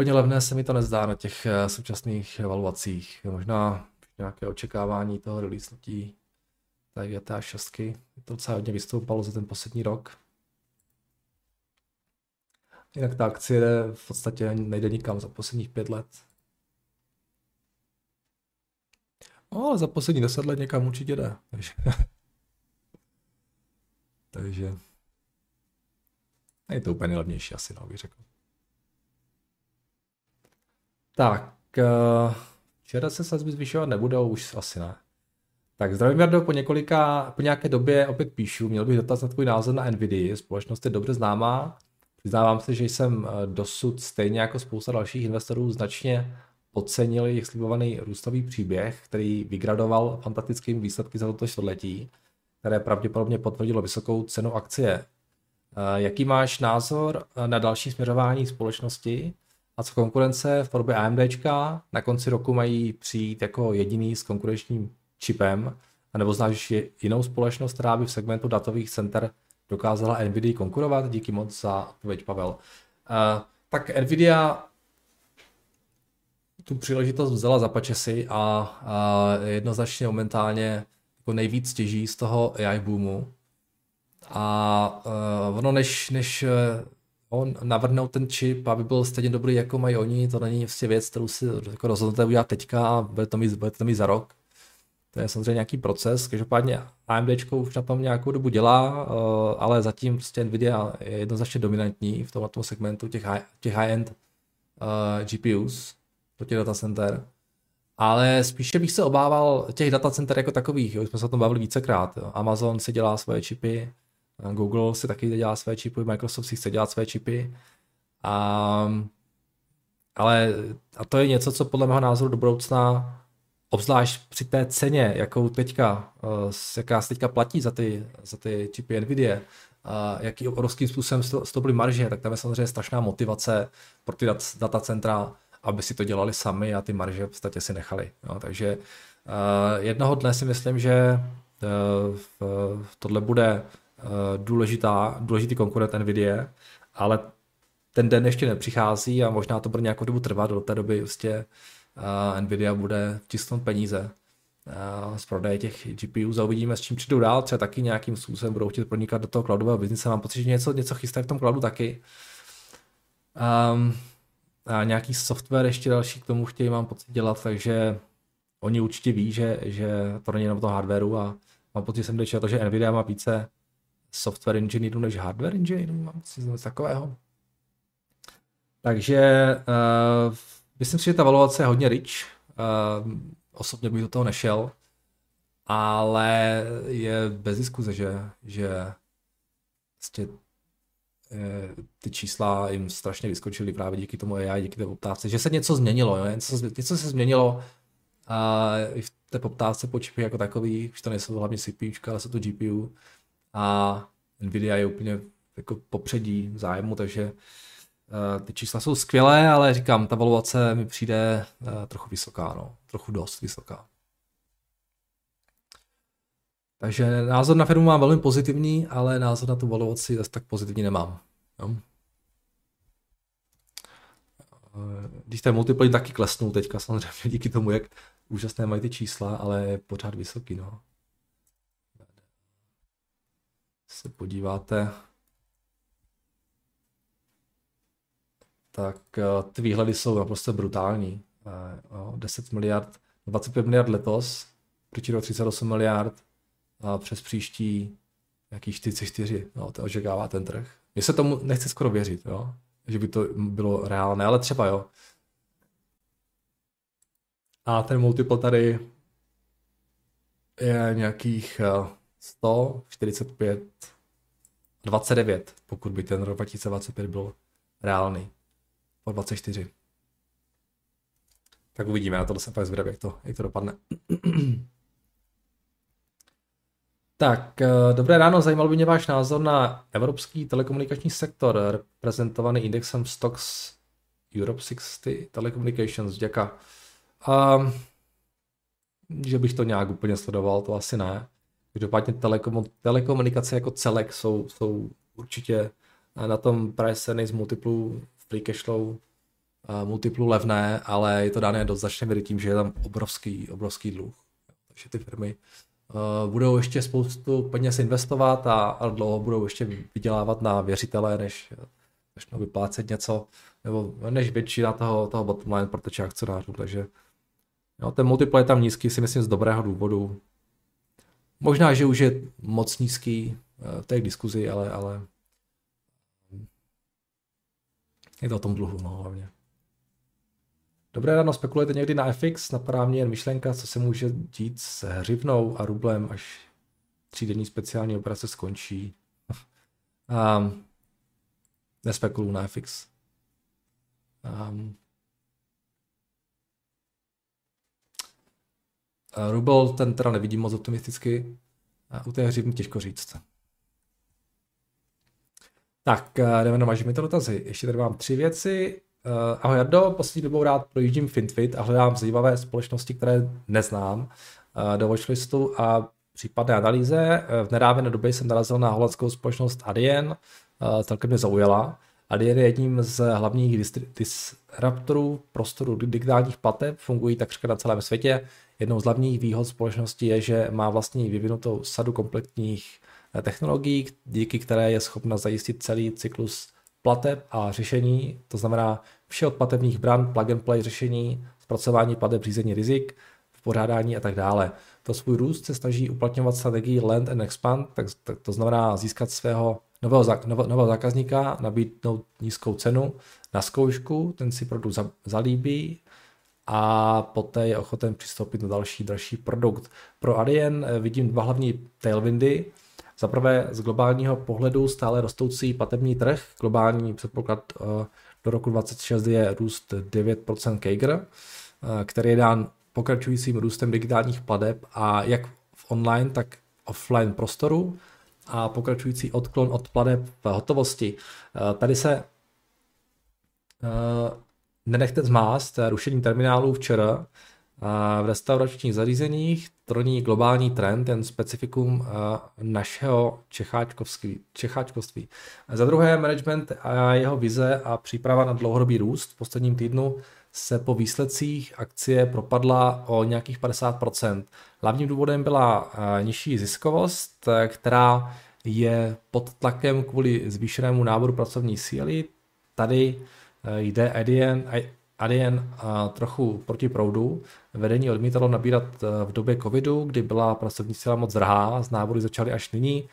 Úplně levné se mi to nezdá na těch eh, současných evaluacích. Možná nějaké očekávání toho releasenutí tak je ta šestky. To docela hodně vystoupalo za ten poslední rok. Jinak ta akcie v podstatě nejde nikam za posledních pět let. No, ale za poslední deset let někam určitě jde. Takže, takže je to úplně nejlevnější asi, no, bych řekl. Tak, eh, včera se sazby zvyšovat nebudou, už asi ne. Tak zdravím Jardo, po několika, po nějaké době opět píšu, měl bych dotaz na tvůj názor na NVIDIA, společnost je dobře známá, Přiznávám se, že jsem eh, dosud stejně jako spousta dalších investorů značně podcenil jejich slibovaný růstový příběh, který vygradoval fantastickými výsledky za toto čtvrtletí, které pravděpodobně potvrdilo vysokou cenu akcie. Eh, jaký máš názor na další směřování společnosti a co konkurence v podobě AMDčka na konci roku mají přijít jako jediný s konkurenčním čipem, anebo znáš jinou společnost, která by v segmentu datových center dokázala Nvidia konkurovat? Díky moc za odpověď, Pavel. Uh, tak Nvidia tu příležitost vzala za pačesy a, a jednoznačně momentálně jako nejvíc těží z toho AI boomu. A uh, ono, než, než on navrhnou ten čip, aby byl stejně dobrý, jako mají oni, to není vlastně věc, kterou si jako rozhodnete udělat teďka a bude to mít, bude to mít za rok. to je samozřejmě nějaký proces, každopádně AMD už na tom nějakou dobu dělá, ale zatím prostě Nvidia je jednoznačně dominantní v tomto segmentu těch, high, těch high-end GPUs pro těch data center. Ale spíše bych se obával těch datacenter jako takových, jo. jsme se o tom bavili vícekrát. Jo. Amazon si dělá svoje čipy, Google si taky dělá své čipy, Microsoft si chce dělat své čipy. A, ale a to je něco, co podle mého názoru do budoucna, obzvlášť při té ceně, jakou teďka, uh, jaká se teďka platí za ty, za ty čipy Nvidia, a jaký obrovským způsobem to byly marže, tak tam je samozřejmě strašná motivace pro ty datacentra, aby si to dělali sami a ty marže v podstatě si nechali. Jo. Takže uh, jednoho dne si myslím, že uh, tohle bude důležitá, důležitý konkurent NVIDIA, ale ten den ještě nepřichází a možná to bude nějakou dobu trvat, do té doby vlastně Nvidia bude tisknout peníze uh, z prodeje těch GPU a uvidíme, s čím přijdou dál, třeba taky nějakým způsobem budou chtít pronikat do toho cloudového biznise, mám pocit, že něco, něco chystají v tom cloudu taky. Um, a nějaký software ještě další k tomu chtějí, mám pocit dělat, takže oni určitě ví, že, že to není jenom to hardwareu a mám pocit, že jsem četl, že Nvidia má více software engineerů než hardware engineerů, mám pocit něco takového. Takže uh, myslím si, že ta valuace je hodně rich. Uh, osobně bych do toho nešel, ale je bez diskuze, že, že vlastně ty čísla jim strašně vyskočily právě díky tomu AI, díky té poptávce, že se něco změnilo, jo? Něco, něco se změnilo a i v té poptávce po čipy jako takový, už to nejsou hlavně CPU, ale jsou to GPU a Nvidia je úplně jako popředí zájmu, takže uh, ty čísla jsou skvělé, ale říkám, ta valuace mi přijde uh, trochu vysoká, no, trochu dost vysoká. Takže názor na firmu mám velmi pozitivní, ale názor na tu valuaci zase tak pozitivní nemám. Jo? Když ten multiplayer taky klesnul teďka samozřejmě díky tomu, jak úžasné mají ty čísla, ale je pořád vysoký. No. Se podíváte, tak eh, ty výhledy jsou naprosto brutální. 10 eh, miliard, 25 miliard letos, proti 38 miliard, a přes příští jaký 44, no, to očekává ten trh. Mně se tomu nechce skoro věřit, jo? že by to bylo reálné, ale třeba jo. A ten multiple tady je nějakých 145, eh, 29, pokud by ten rok 2025 byl reálný. Po 24. Tak uvidíme, já tohle jsem fakt zvědavý, jak to, jak to dopadne. Tak, eh, dobré ráno, zajímal by mě váš názor na evropský telekomunikační sektor, reprezentovaný indexem Stocks Europe 60 Telecommunications. Děka. Um, že bych to nějak úplně sledoval, to asi ne. Každopádně telekom, telekomunikace jako celek jsou, jsou určitě na tom price earnings multiplu free cash flow uh, multiplu levné, ale je to dané do značné míry tím, že je tam obrovský, obrovský dluh. Takže ty firmy uh, budou ještě spoustu peněz investovat a, a dlouho budou ještě vydělávat na věřitele, než, než vyplácet něco, nebo než většina toho, toho bottom line proteče akcionářů, takže jo, ten multiple je tam nízký, si myslím z dobrého důvodu. Možná, že už je moc nízký v té diskuzi, ale, ale je to o tom dluhu, no, hlavně. Dobré ráno, spekulujete někdy na FX? Napadá mě jen myšlenka, co se může dít s hřivnou a rublem, až třídenní speciální operace skončí. um, nespekuluju na FX. Um, Rubel ten teda nevidím moc optimisticky. A u té hřivny těžko říct. Tak, eh, jdeme na vaše dotazy. Ještě tady mám tři věci. Ahoj Jardo, poslední dobou rád projíždím FinTwit a hledám zajímavé společnosti, které neznám do watchlistu a případné analýze. V nedávné době jsem narazil na holandskou společnost Adyen, celkem mě zaujala. Adyen je jedním z hlavních disruptorů prostoru digitálních plateb, fungují takřka na celém světě. Jednou z hlavních výhod společnosti je, že má vlastní vyvinutou sadu kompletních technologií, díky které je schopna zajistit celý cyklus plateb a řešení, to znamená vše od platebních bran, plug and play řešení, zpracování plateb, řízení rizik, pořádání a tak dále. to svůj růst se snaží uplatňovat strategii land and expand, tak, tak to znamená získat svého nového, nového zákazníka, nabídnout nízkou cenu na zkoušku, ten si produkt zalíbí a poté je ochoten přistoupit na další, další produkt. Pro Adyen eh, vidím dva hlavní tailwindy. Za prvé z globálního pohledu stále rostoucí platební trh. Globální předpoklad eh, do roku 2026 je růst 9% CAGR, eh, který je dán pokračujícím růstem digitálních plateb a jak v online, tak offline prostoru a pokračující odklon od plateb v hotovosti. Tady se nenechte zmást rušení terminálů včera v restauračních zařízeních troní globální trend, ten specifikum našeho čecháčkovství. Za druhé, management a jeho vize a příprava na dlouhodobý růst v posledním týdnu se po výsledcích akcie propadla o nějakých 50%. Hlavním důvodem byla nižší ziskovost, která je pod tlakem kvůli zvýšenému náboru pracovní síly. Tady Eh, jde Adyen, Adyen trochu proti proudu. Vedení odmítalo nabírat eh, v době covidu, kdy byla pracovní síla moc drahá, z nábory začaly až nyní.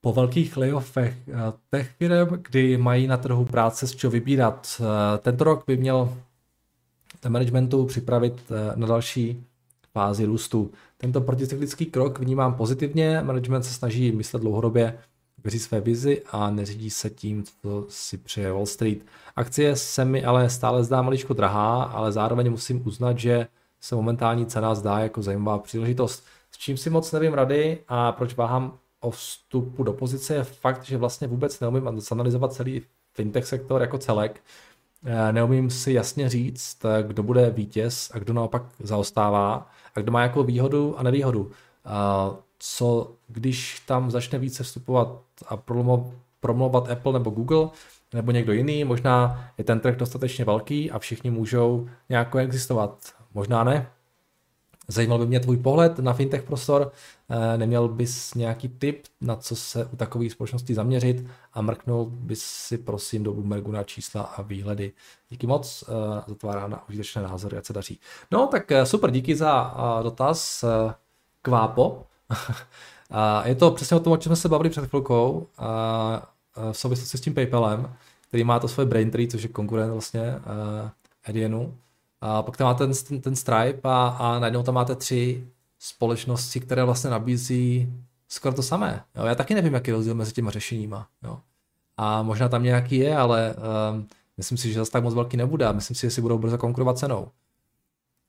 Po velkých layoffech eh, těch firm, kdy mají na trhu práce z čeho vybírat. Tento rok by měl managementu připravit na další fázi růstu. Tento proticyklický krok vnímám pozitivně, management se snaží myslet dlouhodobě věří své vizi a neřídí se tím, co si přeje Wall Street. Akcie se mi ale stále zdá maličko drahá, ale zároveň musím uznat, že se momentální cena zdá jako zajímavá příležitost. S čím si moc nevím rady a proč váhám o vstupu do pozice je fakt, že vlastně vůbec neumím zanalizovat celý fintech sektor jako celek. Eh, neumím si jasně říct, kdo bude vítěz a kdo naopak zaostává a kdo má jako výhodu a nevýhodu. Eh, co když tam začne více vstupovat a promlouvat Apple nebo Google, nebo někdo jiný, možná je ten trh dostatečně velký a všichni můžou nějak existovat. Možná ne. Zajímal by mě tvůj pohled na fintech prostor, eh, neměl bys nějaký tip, na co se u takových společností zaměřit a mrknul bys si prosím do Bloombergu na čísla a výhledy. Díky moc, eh, za tvá rána užitečné názory, ať se daří. No tak eh, super, díky za dotaz. Kvápo, a je to přesně o tom, o čem jsme se bavili před chvilkou, a v souvislosti s tím PayPalem, který má to svoje Braintree, což je konkurent vlastně Edienu. A pak tam máte ten, ten Stripe a, a najednou tam máte tři společnosti, které vlastně nabízí skoro to samé. Jo? Já taky nevím, jaký rozdíl mezi těma řešeníma. Jo? A možná tam nějaký je, ale um, myslím si, že zase tak moc velký nebude myslím si, že si budou brzo konkurovat cenou.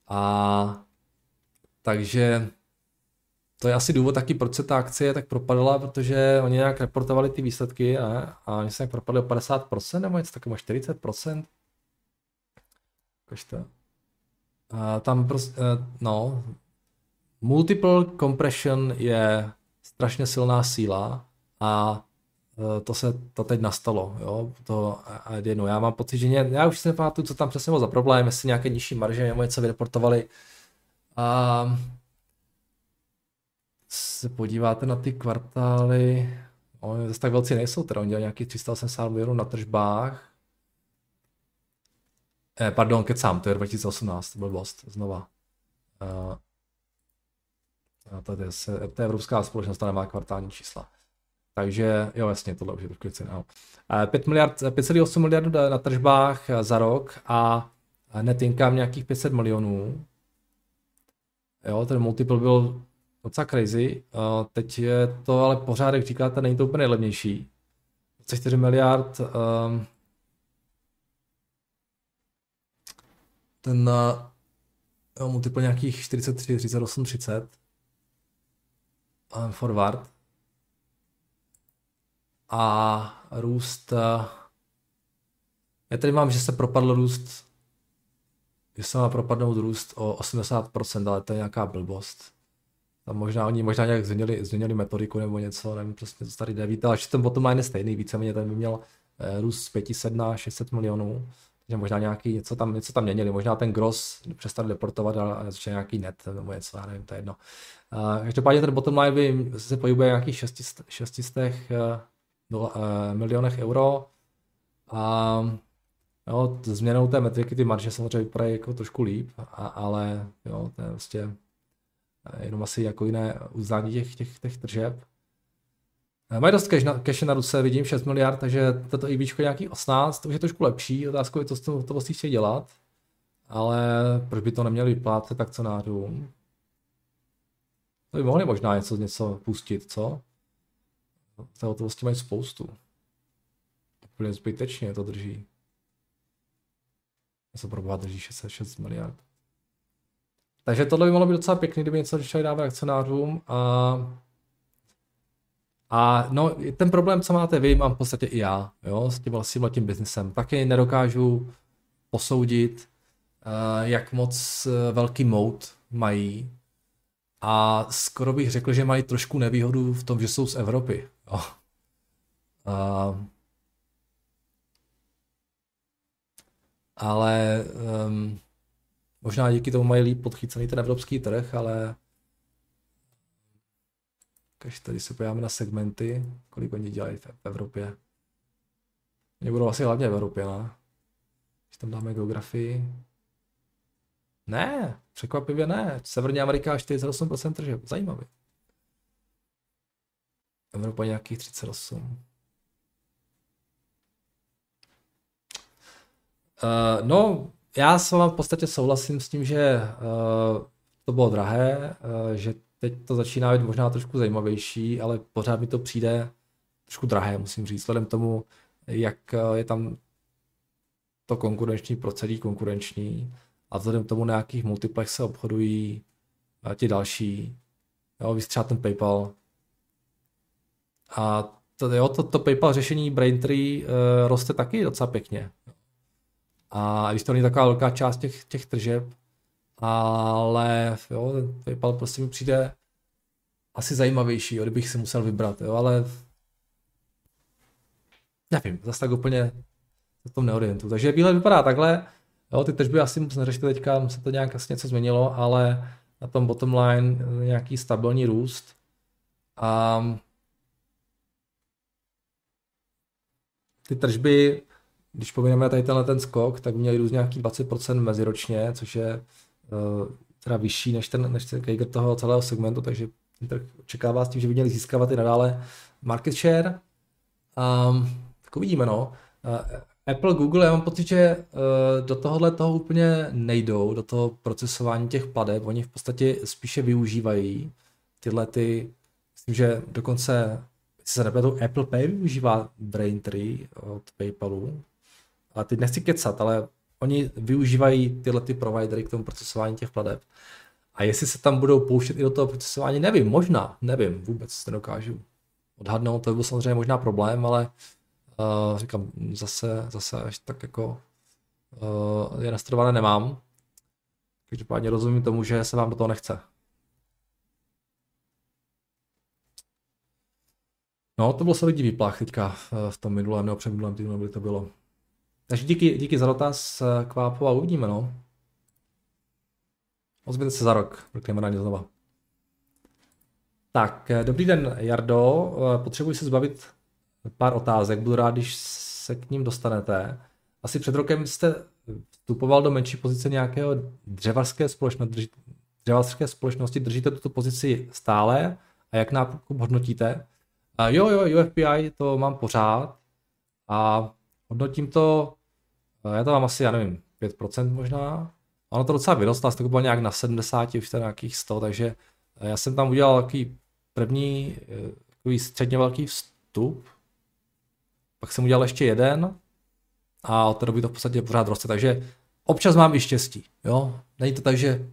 A takže to je asi důvod taky, proč se ta akcie tak propadla, protože oni nějak reportovali ty výsledky a, a oni se nějak propadli o 50% nebo něco takového, 40%. to. A tam prostě, no, multiple compression je strašně silná síla a e, to se to teď nastalo, jo, to jedno. Já mám pocit, že ně, já už si nepamatuju, co tam přesně bylo za problém, jestli nějaké nižší marže nebo něco vyreportovali. A se podíváte na ty kvartály, oni zase tak velcí nejsou, teda oni dělají nějaký 380 milionů na tržbách. Eh, pardon, kecám, to je 2018, to byl blbost, znova. Uh, to, je, to je evropská společnost, ta nemá kvartální čísla. Takže jo, jasně, tohle už je trošku věci. 5 miliard, 5,8 miliardů na tržbách za rok a net income nějakých 500 milionů. Jo, ten multiple byl docela crazy. Teď je to ale pořád, jak říkáte, není to úplně nejlevnější. 24 miliard um, ten uh, multiple nějakých 43, 38, 30 um, forward a růst uh, já tady mám, že se propadl růst že se má propadnout růst o 80%, ale to je nějaká blbost. Tam možná oni možná nějak změnili, změnili metodiku nebo něco, nevím přesně, co tady jde. Víte, ale ten bottom line je stejný, víceméně ten by měl eh, růst z 500 na 600 milionů. Takže možná nějaký, něco tam, něco tam měnili, možná ten gross přestali deportovat a začal nějaký net nebo něco, já nevím, to je jedno. Uh, každopádně ten bottom line by se pohybuje nějakých 600, 600 uh, milionech euro. A jo, změnou té metriky ty marže samozřejmě vypadají jako trošku líp, a, ale jo, to je vlastně jenom asi jako jiné uznání těch, těch, těch tržeb. Mají dost cash na, cash na ruce, vidím 6 miliard, takže toto i je nějaký 18, to už je trošku lepší, otázka je co to vlastně chtějí dělat, ale proč by to neměli vyplácet akcionářům? To by mohli možná něco, něco pustit, co? Té hotovosti mají spoustu. Úplně zbytečně to drží. Co pro boha drží 6, miliard. Takže tohle by mohlo být docela pěkný, kdyby něco začali dávat akcionářům a a no, ten problém, co máte vy, mám v podstatě i já, jo, s tím vlastním tím biznesem. Taky nedokážu posoudit, uh, jak moc uh, velký mout mají. A skoro bych řekl, že mají trošku nevýhodu v tom, že jsou z Evropy. Jo. Uh, ale um, možná díky tomu mají líp podchycený ten evropský trh, ale když tady se podíváme na segmenty, kolik oni dělají v, Evropě. Oni budou asi hlavně v Evropě, ne? Když tam dáme geografii. Ne, překvapivě ne. Severní Amerika 48% tržeb. Zajímavý. Evropa nějakých 38. Uh, no, já s vámi v podstatě souhlasím s tím, že uh, to bylo drahé, uh, že teď to začíná být možná trošku zajímavější, ale pořád mi to přijde trošku drahé, musím říct, vzhledem tomu, jak je tam to konkurenční prostředí konkurenční a vzhledem tomu, na jakých multiplech se obchodují ti další, jo, třeba ten PayPal. A to, jo, to, to PayPal řešení Braintree uh, roste taky docela pěkně. A když to není taková velká část těch, těch tržeb, ale jo, ten PayPal prostě mi přijde asi zajímavější, jo, kdybych si musel vybrat, jo, ale nevím, zase tak úplně v tom neorientu. Takže výhled vypadá takhle, jo, ty tržby asi moc neřešíte teďka, se to nějak asi něco změnilo, ale na tom bottom line nějaký stabilní růst. A ty tržby, když pomineme tady tenhle ten skok, tak měli růst nějaký 20% meziročně, což je uh, teda vyšší než ten, než ten Kager toho celého segmentu, takže ten trh očekává s tím, že by měli získávat i nadále market share. Um, tak uvidíme, no. Uh, Apple, Google, já mám pocit, že uh, do tohohle toho úplně nejdou, do toho procesování těch pladeb. Oni v podstatě spíše využívají tyhle ty, myslím, že dokonce, se nepletu, Apple Pay využívá Braintree od PayPalu. A teď nechci kecat, ale oni využívají tyhle ty providery k tomu procesování těch pladeb. A jestli se tam budou pouštět i do toho procesování, nevím, možná, nevím, vůbec nedokážu odhadnout, to by byl samozřejmě možná problém, ale uh, říkám, zase, zase až tak jako uh, je nastudované nemám. Každopádně rozumím tomu, že se vám do toho nechce. No, to byl solidní výplach teďka v tom minulém nebo předminulém týdnu, kdy to bylo. Takže díky, díky za dotaz, Kvápo, a uvidíme, no. Ozvěte se za rok, mrkneme na ně znova. Tak, eh, dobrý den, Jardo. Eh, potřebuji se zbavit pár otázek. Budu rád, když se k ním dostanete. Asi před rokem jste vstupoval do menší pozice nějakého dřevařské společnosti. Dřevařské společnosti držíte tuto pozici stále a jak nákup hodnotíte? Jo, jo, UFPI to mám pořád a hodnotím to, eh, já to mám asi, já nevím, 5% možná, Ono to docela vyrostlo, to bylo nějak na 70, už to nějakých 100, takže eh, já jsem tam udělal takový první eh, takový středně velký vstup, pak jsem udělal ještě jeden a od té doby to v podstatě pořád roste, takže občas mám i štěstí, jo. Není to tak, že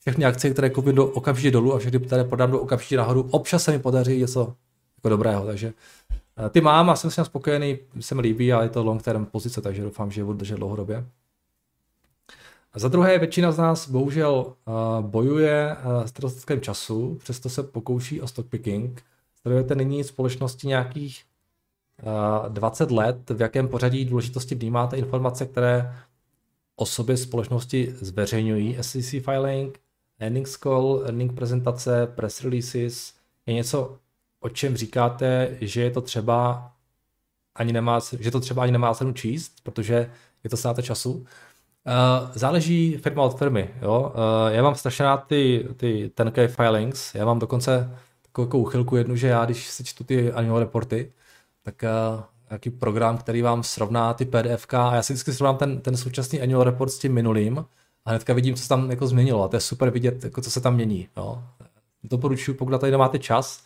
všechny akcie, které koupím do okamžitě dolů a všechny, které podám do okamžitě nahoru, občas se mi podaří něco jako dobrého, takže ty mám a jsem s tím spokojený, se mi líbí, ale je to long term pozice, takže doufám, že budu držet dlouhodobě. A za druhé, většina z nás bohužel uh, bojuje uh, s nedostatkem času, přesto se pokouší o stockpicking. Sledujete nyní společnosti nějakých uh, 20 let, v jakém pořadí důležitosti vnímáte informace, které o sobě společnosti zveřejňují. SEC filing, earnings call, earning prezentace, press releases, je něco, o čem říkáte, že je to třeba ani nemá, že to třeba ani nemá cenu číst, protože je to ztráta času. Uh, záleží firma od firmy. Jo? Uh, já mám strašně rád ty, ty 10K filings. Já mám dokonce takovou uchylku jednu, že já, když si čtu ty annual reporty, tak uh, nějaký program, který vám srovná ty PDF a já si vždycky srovnám ten, ten současný annual report s tím minulým a hnedka vidím, co se tam jako změnilo a to je super vidět, jako co se tam mění. Jo. Doporučuji, pokud tady nemáte čas,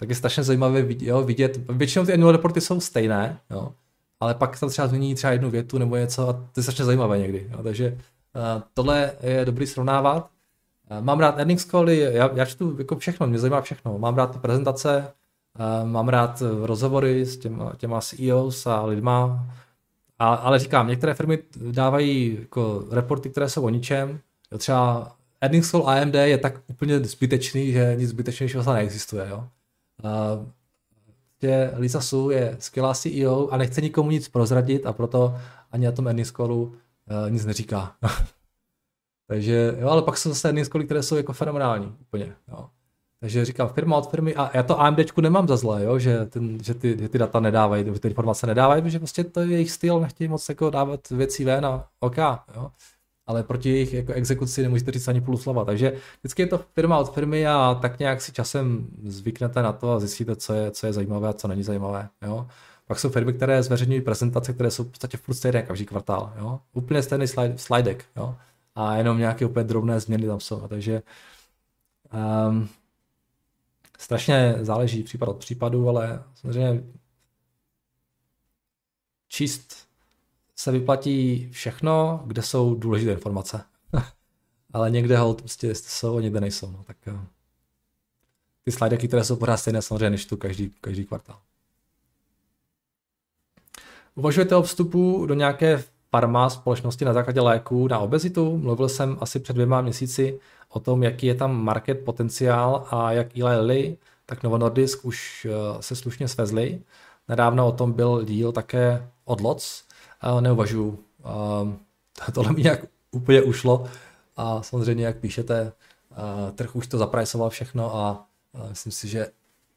tak je strašně zajímavé vidět, jo, vidět. většinou ty annual reporty jsou stejné, jo, ale pak tam třeba změní třeba jednu větu nebo něco a to je strašně zajímavé někdy. Jo, takže uh, tohle je dobrý srovnávat. Uh, mám rád earnings cally, já, já čtu jako všechno, mě zajímá všechno. Mám rád ty prezentace, uh, mám rád rozhovory s těma, těma CEOs a lidma, a, ale říkám, některé firmy dávají jako reporty, které jsou o ničem. Jo, třeba earnings call AMD je tak úplně zbytečný, že nic zbytečnějšího vlastně neexistuje. Jo. Že Lisa Su je skvělá CEO a nechce nikomu nic prozradit a proto ani na tom earnings callu uh, nic neříká. Takže, jo, ale pak jsou zase earnings cally, které jsou jako fenomenální úplně. Jo. Takže říkám, firma od firmy, a já to AMDčku nemám za zlé, jo, že, ten, že, ty, že ty data nedávají, ty informace nedávají, protože prostě to je jejich styl, nechtějí moc jako dávat věcí ven a OK, jo. Ale proti jejich jako exekuci nemůžete říct ani půl slova. Takže vždycky je to firma od firmy a tak nějak si časem zvyknete na to a zjistíte, co je, co je zajímavé a co není zajímavé. Jo. Pak jsou firmy, které zveřejňují prezentace, které jsou v podstatě furt stejné každý kvartál. Jo. Úplně stejný slide, slidek. Jo. A jenom nějaké úplně drobné změny tam jsou. Takže um, strašně záleží případ od případu, ale samozřejmě číst se vyplatí všechno, kde jsou důležité informace. ale někde hold prostě jsou a někde nejsou. No, tak eh, ty slajdy, které jsou pořád stejné, samozřejmě než tu každý, každý kvartál. Uvažujete o vstupu do nějaké farma společnosti na základě léků na obezitu? Mluvil jsem asi před dvěma měsíci o tom, jaký je tam market potenciál a jak Eli Lilly tak Novo Nordisk už eh, se slušně svezli. Nedávno o tom byl díl také od Lots. Neuvažuju. Tohle mi nějak úplně ušlo a samozřejmě, jak píšete, trh už to zaprajsoval všechno a myslím si, že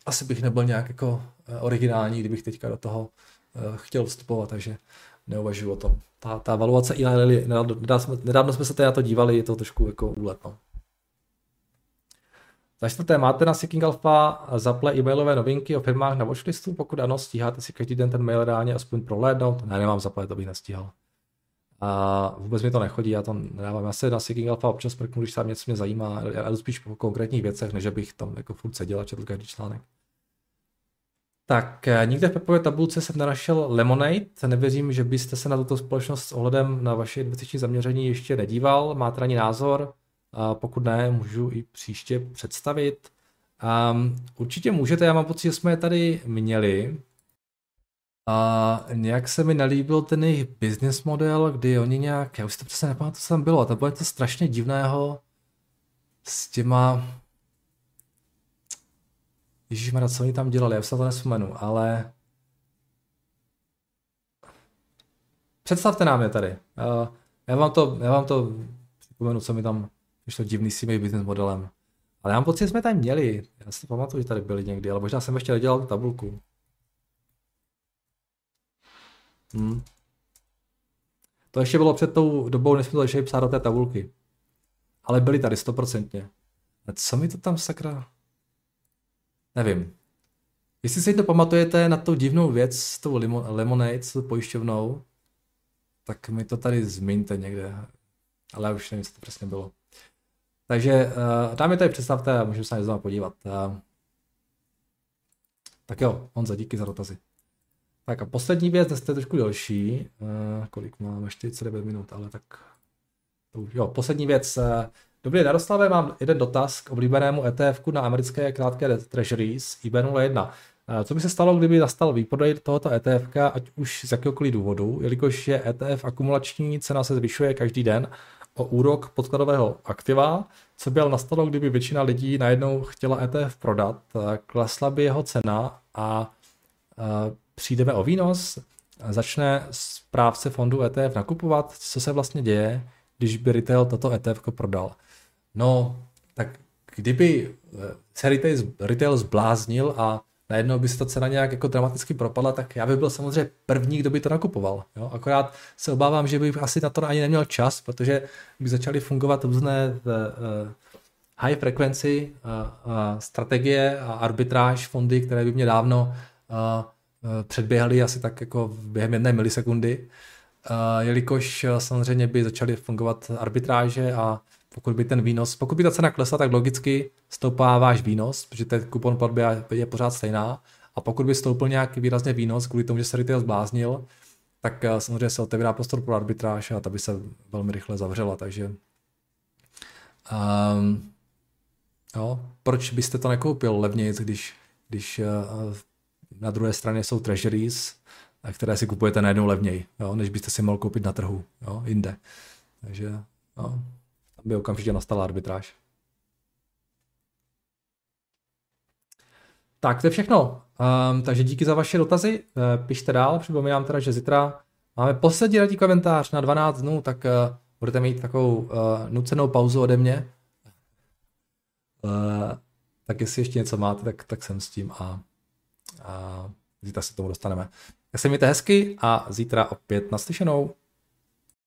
asi bych nebyl nějak jako eh, originální, kdybych teďka do toho eh, chtěl vstupovat, takže neuvažuji o tom. Ta, ta valuace Lilly, nedávno, nedávno jsme se tady na to dívali, je to trošku jako úlet. No. Za čtvrté, máte na Seeking Alpha zaple e-mailové novinky o firmách na watchlistu? Pokud ano, stíháte si každý den ten mail reálně aspoň prohlédnout? Ne, nemám zaple, to bych nestíhal. A vůbec mi to nechodí, já to nedávám. Já se na Seeking Alpha občas prknu, když tam něco mě zajímá, já jdu spíš po konkrétních věcech, než bych tam jako furt seděl a četl každý článek. Tak, eh, nikde v Pepové tabulce jsem nenašel Lemonade. Nevěřím, že byste se na tuto společnost s ohledem na vaše investiční zaměření ještě nedíval. Máte ani názor? Pokud ne, můžu i příště představit. Um, určitě můžete, já mám pocit, že jsme je tady měli. A nějak se mi nelíbil ten jejich business model, kdy oni nějak, já už si to přesně nepamatuji, co tam bylo, to bylo něco strašně divného s těma Ježíš co oni tam dělali, já se to nespomenu, ale představte nám je tady. Já vám to, já vám to připomenu, co mi tam když to divný s tím business modelem. Ale já mám pocit, že jsme tady měli. Já si pamatuju, že tady byli někdy, ale možná jsem ještě nedělal tu tabulku. Hmm. To ještě bylo před tou dobou, než jsme to začali psát do té tabulky. Ale byli tady stoprocentně. A co mi to tam sakra? Nevím. Jestli si to pamatujete na tu divnou věc s tou Lemonade, s tou pojišťovnou, tak mi to tady zmiňte někde. Ale já už nevím, co to přesně bylo. Takže uh, tam je tady představte a můžeme se na znovu podívat. Uh, tak jo, Honza, díky za dotazy. Tak a poslední věc, dnes je trošku delší. Uh, kolik máme? 49 minut, ale tak... Jo, poslední věc. Uh, Dobrý, Jaroslave, mám jeden dotaz k oblíbenému ETF na americké krátké treasuries IB01. Co by se stalo, kdyby nastal výprodej tohoto ETF, ať už z jakéhokoliv důvodu, jelikož je ETF akumulační, cena se zvyšuje každý den o úrok podkladového aktiva, co by ale nastalo, kdyby většina lidí najednou chtěla ETF prodat, klesla by jeho cena a přijdeme o výnos, začne správce fondu ETF nakupovat, co se vlastně děje, když by retail toto ETF prodal. No, tak kdyby se retail, retail zbláznil a najednou by se ta cena nějak jako dramaticky propadla, tak já bych byl samozřejmě první, kdo by to nakupoval. Jo? Akorát se obávám, že bych asi na to ani neměl čas, protože by začaly fungovat různé uh, high frequency uh, strategie a arbitráž fondy, které by mě dávno předběhaly asi tak jako během jedné milisekundy, jelikož samozřejmě by začaly fungovat arbitráže a pokud by ten výnos, pokud by ta cena klesla, tak logicky stoupá váš výnos, protože ten kupon platby je pořád stejná. A pokud by stoupil nějaký výrazně výnos kvůli tomu, že se retail zbláznil, tak eh, samozřejmě se otevírá prostor pro arbitráž a ta by se velmi rychle zavřela, takže um, jo, proč byste to nekoupil levněji, když, když uh, na druhé straně jsou treasuries, které si kupujete najednou levněji, jo, než byste si mohl koupit na trhu, jo, jinde. Takže jo by okamžitě nastala arbitráž. Tak, to je všechno. Um, takže díky za vaše dotazy. Uh, pište dál. Připomínám teda, že zítra máme poslední radí komentář na 12 dnů, tak uh, budete mít takovou uh, nucenou pauzu ode mě. Uh, tak jestli ještě něco máte, tak, tak jsem s tím a, a zítra se tomu dostaneme. Tak se mějte hezky a zítra opět naslyšenou.